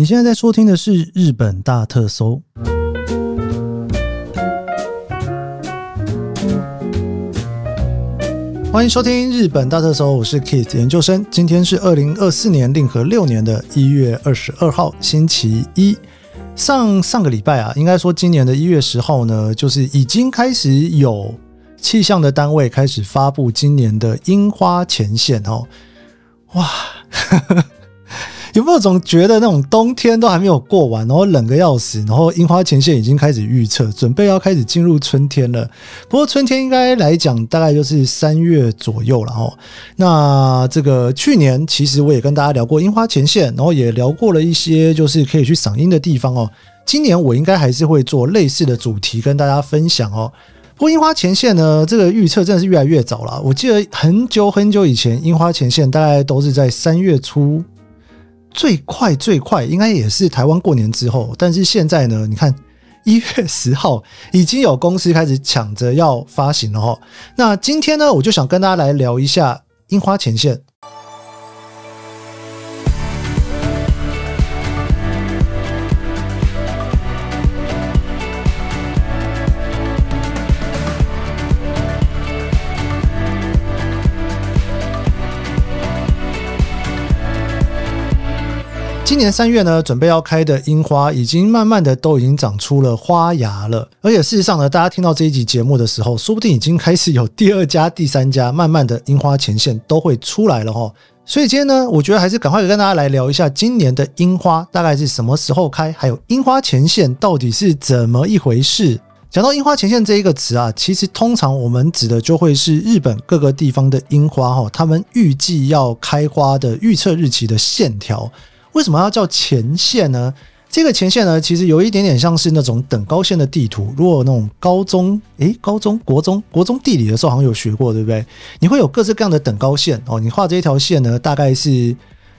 你现在在收听的是日本大特搜，欢迎收听日本大特搜，我是 Keith 研究生。今天是二零二四年令和六年的一月二十二号，星期一。上上个礼拜啊，应该说今年的一月十号呢，就是已经开始有气象的单位开始发布今年的樱花前线哦，哇！有没有总觉得那种冬天都还没有过完，然后冷个要死，然后樱花前线已经开始预测，准备要开始进入春天了。不过春天应该来讲，大概就是三月左右了哦。那这个去年其实我也跟大家聊过樱花前线，然后也聊过了一些就是可以去赏樱的地方哦。今年我应该还是会做类似的主题跟大家分享哦。不过樱花前线呢，这个预测真的是越来越早了。我记得很久很久以前，樱花前线大概都是在三月初。最快最快应该也是台湾过年之后，但是现在呢，你看一月十号已经有公司开始抢着要发行了哈。那今天呢，我就想跟大家来聊一下樱花前线。今年三月呢，准备要开的樱花已经慢慢的都已经长出了花芽了，而且事实上呢，大家听到这一集节目的时候，说不定已经开始有第二家、第三家，慢慢的樱花前线都会出来了哈。所以今天呢，我觉得还是赶快跟大家来聊一下今年的樱花大概是什么时候开，还有樱花前线到底是怎么一回事。讲到樱花前线这一个词啊，其实通常我们指的就会是日本各个地方的樱花哈，他们预计要开花的预测日期的线条。为什么要叫前线呢？这个前线呢，其实有一点点像是那种等高线的地图。如果那种高中，诶，高中、国中、国中地理的时候好像有学过，对不对？你会有各式各样的等高线哦。你画这一条线呢，大概是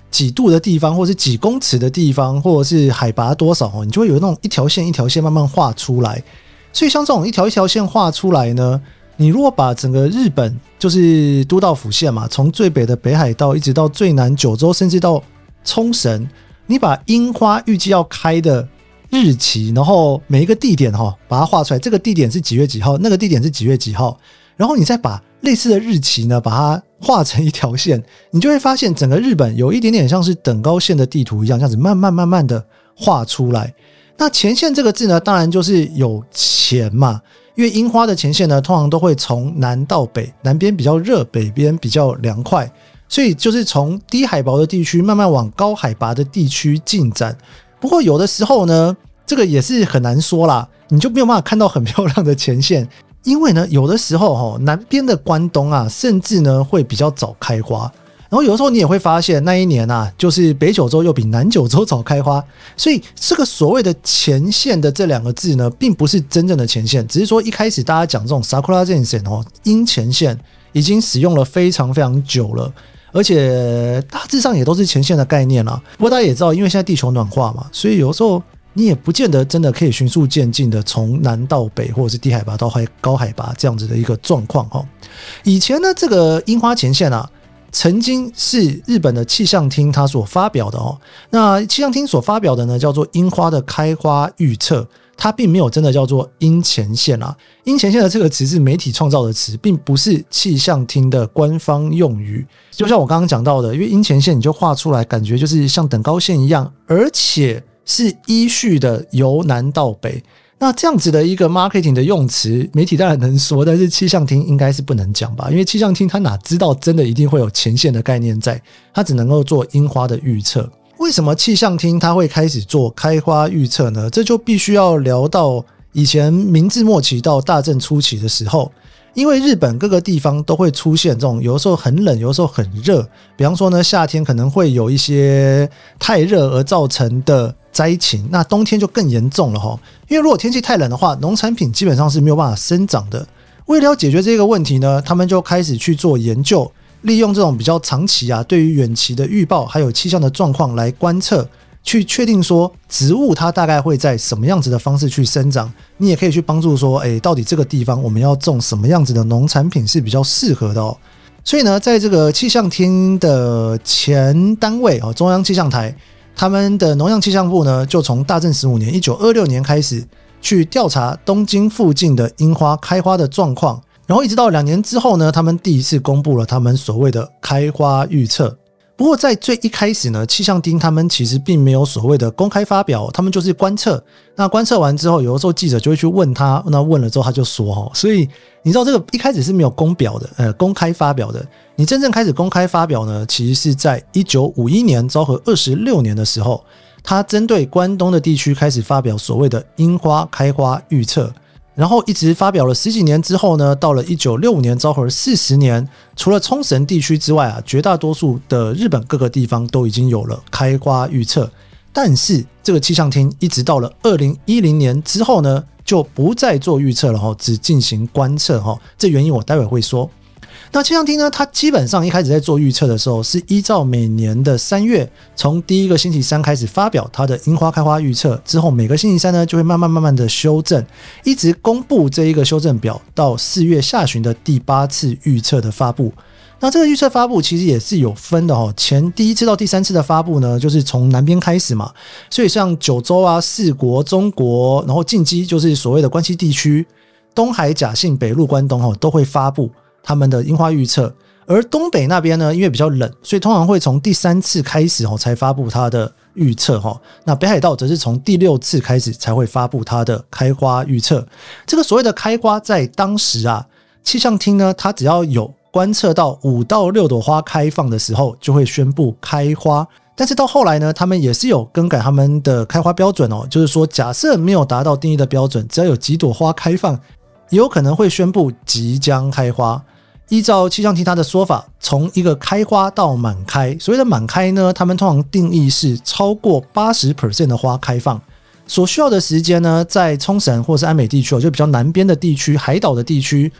几度的地方，或是几公尺的地方，或者是海拔多少哦，你就会有那种一条线一条线慢慢画出来。所以像这种一条一条线画出来呢，你如果把整个日本就是都道府县嘛，从最北的北海道一直到最南九州，甚至到冲绳，你把樱花预计要开的日期，然后每一个地点哈，把它画出来。这个地点是几月几号，那个地点是几月几号，然后你再把类似的日期呢，把它画成一条线，你就会发现整个日本有一点点像是等高线的地图一样，这样子慢慢慢慢的画出来。那前线这个字呢，当然就是有前嘛，因为樱花的前线呢，通常都会从南到北，南边比较热，北边比较凉快。所以就是从低海拔的地区慢慢往高海拔的地区进展。不过有的时候呢，这个也是很难说啦，你就没有办法看到很漂亮的前线，因为呢，有的时候哈，南边的关东啊，甚至呢会比较早开花。然后有的时候你也会发现，那一年啊，就是北九州又比南九州早开花。所以这个所谓的前线的这两个字呢，并不是真正的前线，只是说一开始大家讲这种 Sakura 前线哦，樱前线已经使用了非常非常久了。而且大致上也都是前线的概念啦。不过大家也知道，因为现在地球暖化嘛，所以有时候你也不见得真的可以循序渐进的从南到北，或者是低海拔到高海拔这样子的一个状况哈。以前呢，这个樱花前线啊，曾经是日本的气象厅它所发表的哦。那气象厅所发表的呢，叫做樱花的开花预测。它并没有真的叫做樱前线啊，樱前线的这个词是媒体创造的词，并不是气象厅的官方用语。就像我刚刚讲到的，因为樱前线你就画出来，感觉就是像等高线一样，而且是依序的由南到北。那这样子的一个 marketing 的用词，媒体当然能说，但是气象厅应该是不能讲吧？因为气象厅它哪知道真的一定会有前线的概念在，它只能够做樱花的预测。为什么气象厅它会开始做开花预测呢？这就必须要聊到以前明治末期到大正初期的时候，因为日本各个地方都会出现这种有的时候很冷，有的时候很热。比方说呢，夏天可能会有一些太热而造成的灾情，那冬天就更严重了哈。因为如果天气太冷的话，农产品基本上是没有办法生长的。为了要解决这个问题呢，他们就开始去做研究。利用这种比较长期啊，对于远期的预报还有气象的状况来观测，去确定说植物它大概会在什么样子的方式去生长。你也可以去帮助说，诶，到底这个地方我们要种什么样子的农产品是比较适合的哦。所以呢，在这个气象厅的前单位哦，中央气象台。他们的农样气象部呢，就从大正十五年（一九二六年）开始去调查东京附近的樱花开花的状况，然后一直到两年之后呢，他们第一次公布了他们所谓的开花预测。不过在最一开始呢，气象厅他们其实并没有所谓的公开发表，他们就是观测。那观测完之后，有的时候记者就会去问他，那问了之后他就说哦，所以你知道这个一开始是没有公表的，呃，公开发表的。你真正开始公开发表呢，其实是在一九五一年昭和二十六年的时候，他针对关东的地区开始发表所谓的樱花开花预测。然后一直发表了十几年之后呢，到了一九六五年，昭和四十年，除了冲绳地区之外啊，绝大多数的日本各个地方都已经有了开花预测。但是这个气象厅一直到了二零一零年之后呢，就不再做预测了哈，只进行观测哈。这原因我待会会说。那气象厅呢？它基本上一开始在做预测的时候，是依照每年的三月，从第一个星期三开始发表它的樱花开花预测，之后每个星期三呢，就会慢慢慢慢的修正，一直公布这一个修正表，到四月下旬的第八次预测的发布。那这个预测发布其实也是有分的哦，前第一次到第三次的发布呢，就是从南边开始嘛，所以像九州啊、四国、中国，然后近畿就是所谓的关西地区、东海、甲信、北陆、关东哦，都会发布。他们的樱花预测，而东北那边呢，因为比较冷，所以通常会从第三次开始哦才发布它的预测哈。那北海道则是从第六次开始才会发布它的开花预测。这个所谓的开花，在当时啊，气象厅呢，它只要有观测到五到六朵花开放的时候，就会宣布开花。但是到后来呢，他们也是有更改他们的开花标准哦，就是说，假设没有达到定义的标准，只要有几朵花开放，也有可能会宣布即将开花。依照气象厅它的说法，从一个开花到满开，所谓的满开呢，他们通常定义是超过八十 percent 的花开放，所需要的时间呢，在冲绳或是安美地区哦，就比较南边的地区、海岛的地区，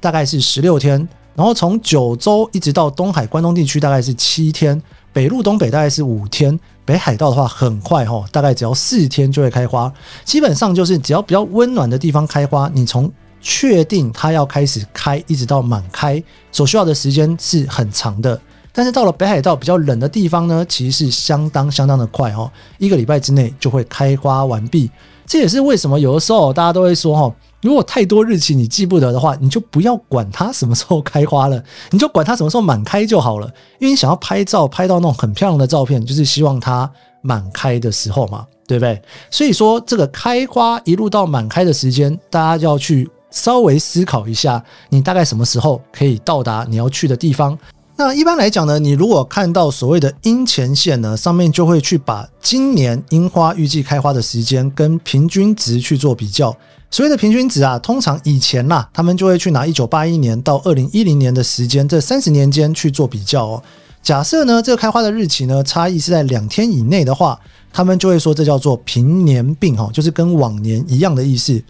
大概是十六天；然后从九州一直到东海、关东地区，大概是七天；北陆、东北大概是五天；北海道的话很快哈，大概只要四天就会开花。基本上就是只要比较温暖的地方开花，你从确定它要开始开，一直到满开，所需要的时间是很长的。但是到了北海道比较冷的地方呢，其实是相当相当的快哦，一个礼拜之内就会开花完毕。这也是为什么有的时候大家都会说哦，如果太多日期你记不得的话，你就不要管它什么时候开花了，你就管它什么时候满开就好了。因为你想要拍照拍到那种很漂亮的照片，就是希望它满开的时候嘛，对不对？所以说这个开花一路到满开的时间，大家就要去。稍微思考一下，你大概什么时候可以到达你要去的地方？那一般来讲呢，你如果看到所谓的樱前线呢，上面就会去把今年樱花预计开花的时间跟平均值去做比较。所谓的平均值啊，通常以前呐，他们就会去拿一九八一年到二零一零年的时间，这三十年间去做比较哦。假设呢，这个开花的日期呢，差异是在两天以内的话，他们就会说这叫做平年病哈，就是跟往年一样的意思。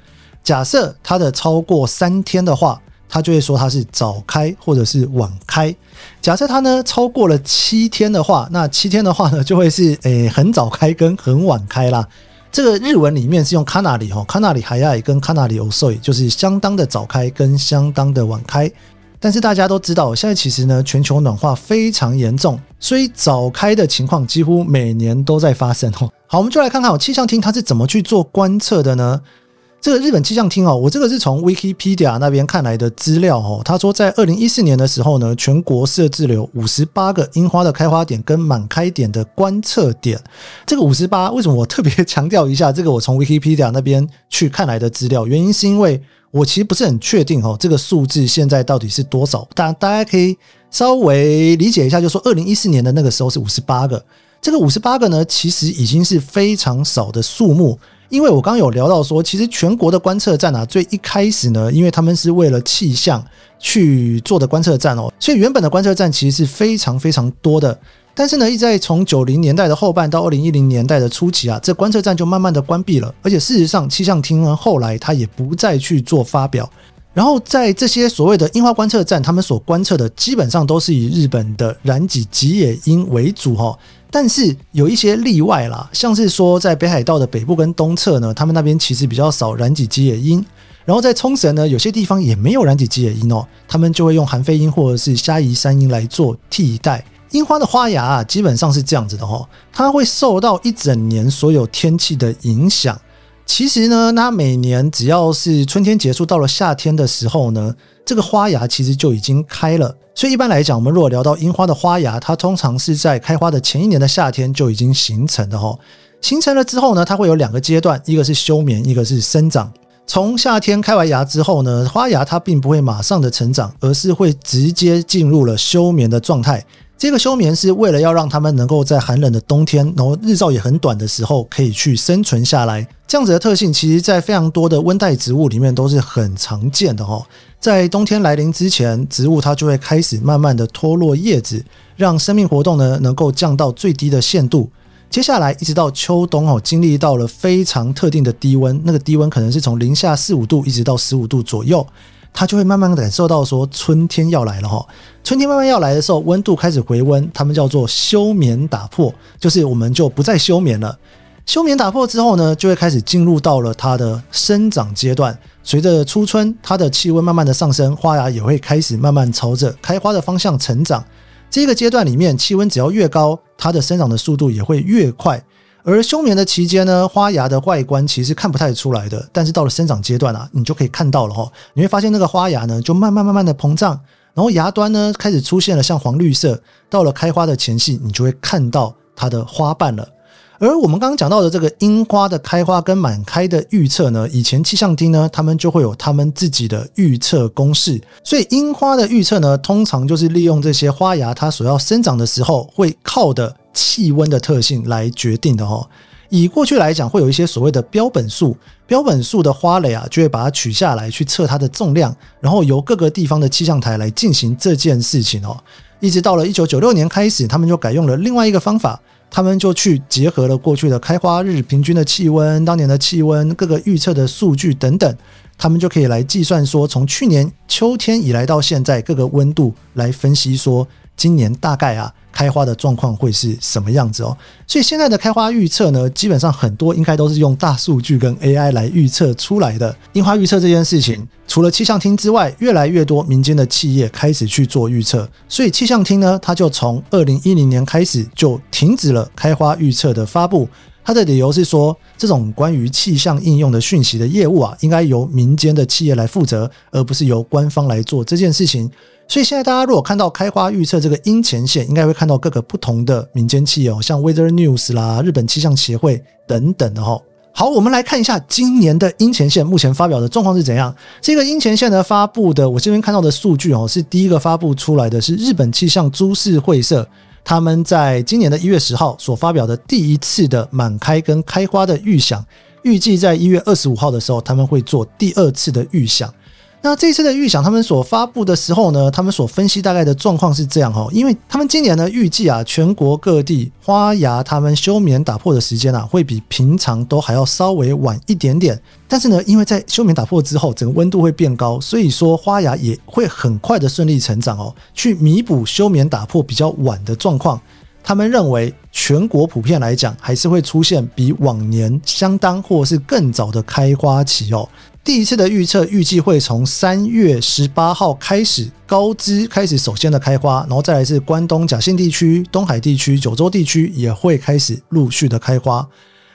假设它的超过三天的话，它就会说它是早开或者是晚开。假设它呢超过了七天的话，那七天的话呢就会是诶、欸、很早开跟很晚开啦。这个日文里面是用かなり哈，かなり早い跟かなり遅い，就是相当的早开跟相当的晚开。但是大家都知道，现在其实呢全球暖化非常严重，所以早开的情况几乎每年都在发生哦。好，我们就来看看气象厅它是怎么去做观测的呢？ 这个日本气象厅哦，我这个是从 Wikipedia 那边看来的资料哦。他说，在二零一四年的时候呢，全国设置了五十八个樱花的开花点跟满开点的观测点。这个五十八，为什么我特别强调一下？这个我从 Wikipedia 那边去看来的资料，原因是因为我其实不是很确定哦，这个数字现在到底是多少？但大家可以稍微理解一下，就是说二零一四年的那个时候是五十八个，这个五十八个呢，其实已经是非常少的数目。因为我刚刚有聊到说，其实全国的观测站啊，最一开始呢，因为他们是为了气象去做的观测站哦，所以原本的观测站其实是非常非常多的。但是呢，一直在从九零年代的后半到二零一零年代的初期啊，这观测站就慢慢的关闭了。而且事实上，气象厅呢后来它也不再去做发表。然后在这些所谓的樱花观测站，他们所观测的基本上都是以日本的染井吉野樱为主哈。但是有一些例外啦，像是说在北海道的北部跟东侧呢，他们那边其实比较少染井吉野樱。然后在冲绳呢，有些地方也没有染井吉野樱哦，他们就会用韩非樱或者是虾夷山樱来做替代。樱花的花芽啊，基本上是这样子的哈，它会受到一整年所有天气的影响。其实呢，它每年只要是春天结束到了夏天的时候呢，这个花芽其实就已经开了。所以一般来讲，我们如果聊到樱花的花芽，它通常是在开花的前一年的夏天就已经形成的哈。形成了之后呢，它会有两个阶段，一个是休眠，一个是生长。从夏天开完芽之后呢，花芽它并不会马上的成长，而是会直接进入了休眠的状态。这个休眠是为了要让它们能够在寒冷的冬天，然后日照也很短的时候，可以去生存下来。这样子的特性，其实在非常多的温带植物里面都是很常见的哈。在冬天来临之前，植物它就会开始慢慢的脱落叶子，让生命活动呢能够降到最低的限度。接下来一直到秋冬哦，经历到了非常特定的低温，那个低温可能是从零下四五度一直到十五度左右。它就会慢慢感受到说春天要来了哈，春天慢慢要来的时候，温度开始回温，它们叫做休眠打破，就是我们就不再休眠了。休眠打破之后呢，就会开始进入到了它的生长阶段。随着初春，它的气温慢慢的上升，花芽也会开始慢慢朝着开花的方向成长。这个阶段里面，气温只要越高，它的生长的速度也会越快。而休眠的期间呢，花芽的外观其实看不太出来的，但是到了生长阶段啊，你就可以看到了哈。你会发现那个花芽呢，就慢慢慢慢的膨胀，然后芽端呢开始出现了像黄绿色。到了开花的前夕，你就会看到它的花瓣了。而我们刚刚讲到的这个樱花的开花跟满开的预测呢，以前气象厅呢，他们就会有他们自己的预测公式。所以樱花的预测呢，通常就是利用这些花芽它所要生长的时候会靠的。气温的特性来决定的哦。以过去来讲，会有一些所谓的标本数，标本数的花蕾啊，就会把它取下来去测它的重量，然后由各个地方的气象台来进行这件事情哦。一直到了一九九六年开始，他们就改用了另外一个方法，他们就去结合了过去的开花日平均的气温、当年的气温、各个预测的数据等等，他们就可以来计算说，从去年秋天以来到现在各个温度来分析说，今年大概啊。开花的状况会是什么样子哦？所以现在的开花预测呢，基本上很多应该都是用大数据跟 AI 来预测出来的。樱花预测这件事情，除了气象厅之外，越来越多民间的企业开始去做预测。所以气象厅呢，它就从二零一零年开始就停止了开花预测的发布。它的理由是说，这种关于气象应用的讯息的业务啊，应该由民间的企业来负责，而不是由官方来做这件事情。所以现在大家如果看到开花预测这个樱前线，应该会看到各个不同的民间企业，像 Weather News 啦、日本气象协会等等的哈。好，我们来看一下今年的樱前线目前发表的状况是怎样。这个樱前线呢发布的，我这边看到的数据哦，是第一个发布出来的是日本气象株式会社，他们在今年的一月十号所发表的第一次的满开跟开花的预想，预计在一月二十五号的时候，他们会做第二次的预想。那这次的预想，他们所发布的时候呢，他们所分析大概的状况是这样哈，因为他们今年呢预计啊，全国各地花芽他们休眠打破的时间啊，会比平常都还要稍微晚一点点。但是呢，因为在休眠打破之后，整个温度会变高，所以说花芽也会很快的顺利成长哦，去弥补休眠打破比较晚的状况。他们认为全国普遍来讲，还是会出现比往年相当或是更早的开花期哦。第一次的预测预计会从三月十八号开始，高知开始首先的开花，然后再来是关东甲信地区、东海地区、九州地区也会开始陆续的开花。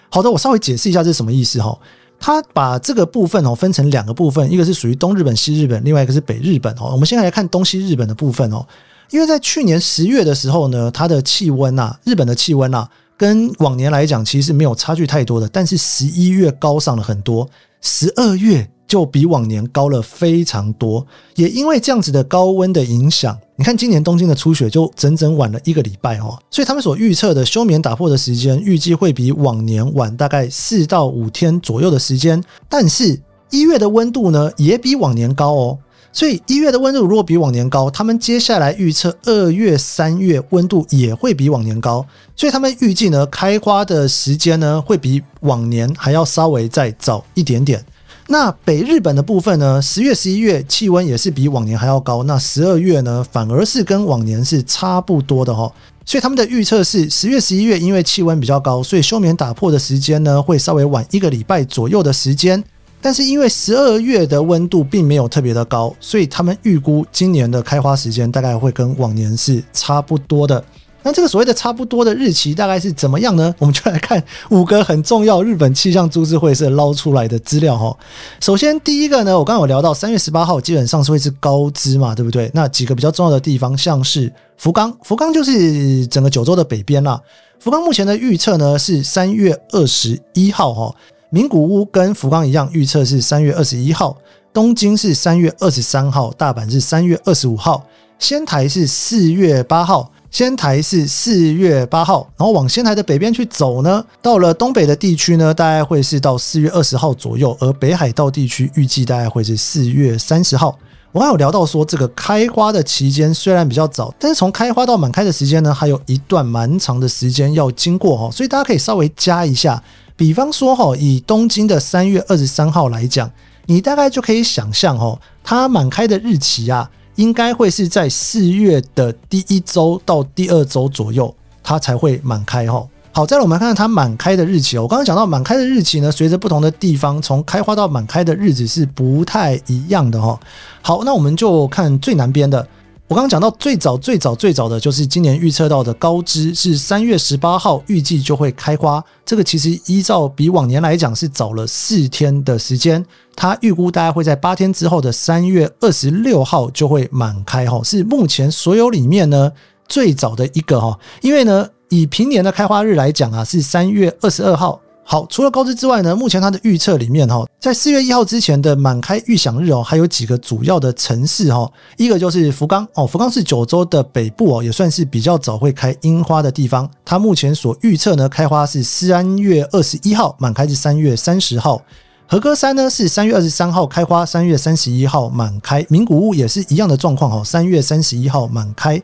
好的，我稍微解释一下这是什么意思哈。他把这个部分哦分成两个部分，一个是属于东日本、西日本，另外一个是北日本哦。我们先来看东西日本的部分哦，因为在去年十月的时候呢，它的气温呐，日本的气温呐，跟往年来讲其实是没有差距太多的，但是十一月高上了很多。十二月就比往年高了非常多，也因为这样子的高温的影响，你看今年东京的初雪就整整晚了一个礼拜哦，所以他们所预测的休眠打破的时间，预计会比往年晚大概四到五天左右的时间。但是一月的温度呢，也比往年高哦。所以一月的温度如果比往年高，他们接下来预测二月、三月温度也会比往年高，所以他们预计呢，开花的时间呢会比往年还要稍微再早一点点。那北日本的部分呢，十月、十一月气温也是比往年还要高，那十二月呢反而是跟往年是差不多的哈。所以他们的预测是十月、十一月因为气温比较高，所以休眠打破的时间呢会稍微晚一个礼拜左右的时间。但是因为十二月的温度并没有特别的高，所以他们预估今年的开花时间大概会跟往年是差不多的。那这个所谓的差不多的日期大概是怎么样呢？我们就来看五个很重要日本气象株式会社捞出来的资料哈。首先第一个呢，我刚刚有聊到三月十八号基本上是会是高知嘛，对不对？那几个比较重要的地方，像是福冈，福冈就是整个九州的北边啦。福冈目前的预测呢是三月二十一号哈，名古屋跟福冈一样预测是三月二十一号，东京是三月二十三号，大阪是三月二十五号，仙台是四月八号。仙台是四月八号，然后往仙台的北边去走呢，到了东北的地区呢，大概会是到四月二十号左右，而北海道地区预计大概会是四月三十号。我刚有聊到说，这个开花的期间虽然比较早，但是从开花到满开的时间呢，还有一段蛮长的时间要经过哈，所以大家可以稍微加一下，比方说哈，以东京的三月二十三号来讲，你大概就可以想象哈，它满开的日期啊。应该会是在四月的第一周到第二周左右，它才会满开哈。好，再来我们看看它满开的日期哦。我刚刚讲到满开的日期呢，随着不同的地方，从开花到满开的日子是不太一样的哈。好，那我们就看最南边的。我刚刚讲到最早最早最早的就是今年预测到的高枝是三月十八号预计就会开花，这个其实依照比往年来讲是早了四天的时间，它预估大概会在八天之后的三月二十六号就会满开哈，是目前所有里面呢最早的一个哈，因为呢以平年的开花日来讲啊是三月二十二号。好，除了高知之外呢，目前它的预测里面哈，在四月一号之前的满开预想日哦，还有几个主要的城市哈，一个就是福冈哦，福冈是九州的北部哦，也算是比较早会开樱花的地方。它目前所预测呢，开花是三月二十一号，满开是三月三十号。和歌山呢是三月二十三号开花，三月三十一号满开。名古屋也是一样的状况哈，三月三十一号满开。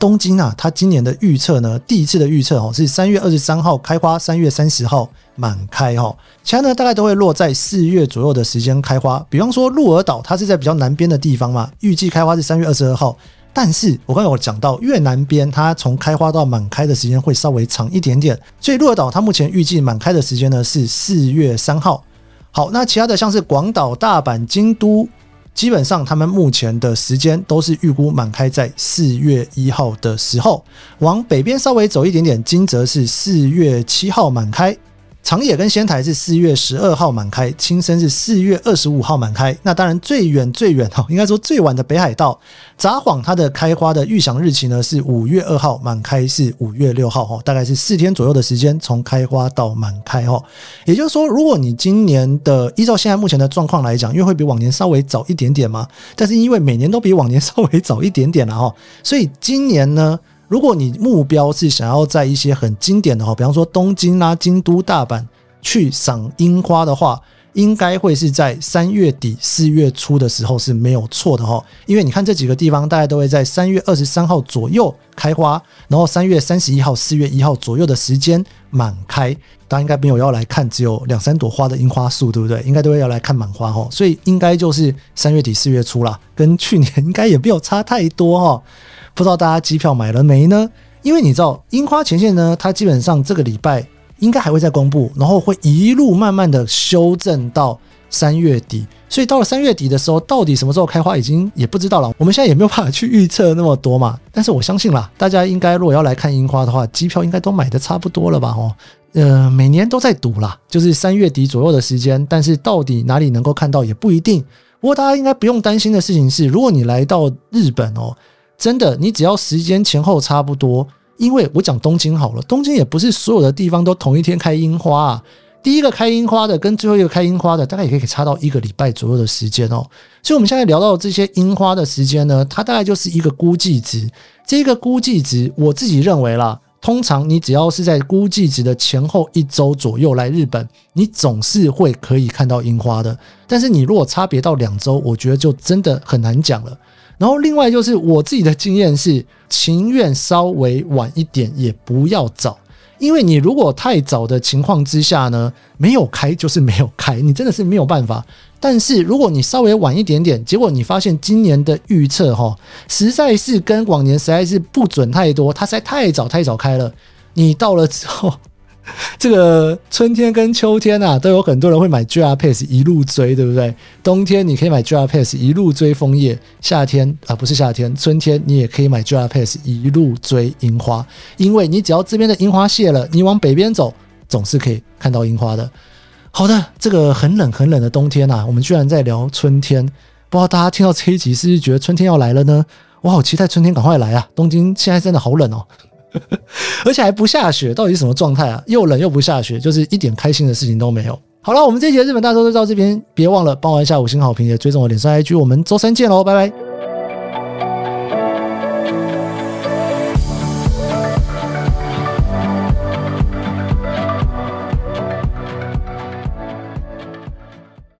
东京啊，它今年的预测呢，第一次的预测哦是三月二十三号开花，三月三十号满开哈。其他呢大概都会落在四月左右的时间开花。比方说鹿儿岛，它是在比较南边的地方嘛，预计开花是三月二十二号。但是我刚才有讲到越南边，它从开花到满开的时间会稍微长一点点，所以鹿儿岛它目前预计满开的时间呢是四月三号。好，那其他的像是广岛、大阪、京都。基本上，他们目前的时间都是预估满开在四月一号的时候。往北边稍微走一点点，金泽是四月七号满开。长野跟仙台是四月十二号满开，青森是四月二十五号满开。那当然最远最远哈，应该说最晚的北海道札幌，它的开花的预想日期呢是五月二号，满开是五月六号哈，大概是四天左右的时间从开花到满开哈。也就是说，如果你今年的依照现在目前的状况来讲，因为会比往年稍微早一点点嘛，但是因为每年都比往年稍微早一点点了哈，所以今年呢。如果你目标是想要在一些很经典的哈，比方说东京啊、京都、大阪去赏樱花的话，应该会是在三月底四月初的时候是没有错的哈。因为你看这几个地方，大概都会在三月二十三号左右开花，然后三月三十一号、四月一号左右的时间满开。大家应该没有要来看只有两三朵花的樱花树，对不对？应该都会要来看满花哈。所以应该就是三月底四月初啦，跟去年应该也没有差太多哈。不知道大家机票买了没呢？因为你知道樱花前线呢，它基本上这个礼拜应该还会再公布，然后会一路慢慢的修正到三月底。所以到了三月底的时候，到底什么时候开花已经也不知道了。我们现在也没有办法去预测那么多嘛。但是我相信啦，大家应该如果要来看樱花的话，机票应该都买的差不多了吧？哦，呃，每年都在赌啦，就是三月底左右的时间。但是到底哪里能够看到也不一定。不过大家应该不用担心的事情是，如果你来到日本哦。真的，你只要时间前后差不多，因为我讲东京好了，东京也不是所有的地方都同一天开樱花啊。第一个开樱花的跟最后一个开樱花的，大概也可以差到一个礼拜左右的时间哦。所以我们现在聊到这些樱花的时间呢，它大概就是一个估计值。这个估计值，我自己认为啦，通常你只要是在估计值的前后一周左右来日本，你总是会可以看到樱花的。但是你如果差别到两周，我觉得就真的很难讲了。然后另外就是我自己的经验是，情愿稍微晚一点，也不要早，因为你如果太早的情况之下呢，没有开就是没有开，你真的是没有办法。但是如果你稍微晚一点点，结果你发现今年的预测哈，实在是跟往年实在是不准太多，它实在太早太早开了，你到了之后。这个春天跟秋天啊，都有很多人会买 JR Pass 一路追，对不对？冬天你可以买 JR Pass 一路追枫叶，夏天啊不是夏天，春天你也可以买 JR Pass 一路追樱花，因为你只要这边的樱花谢了，你往北边走，总是可以看到樱花的。好的，这个很冷很冷的冬天啊，我们居然在聊春天，不知道大家听到这一集是不是觉得春天要来了呢？我好期待春天赶快来啊！东京现在真的好冷哦。而且还不下雪，到底是什么状态啊？又冷又不下雪，就是一点开心的事情都没有。好了，我们这节日本大周就到这边，别忘了帮我按下五星好评，也追踪我脸上 IG，我们周三见喽，拜拜。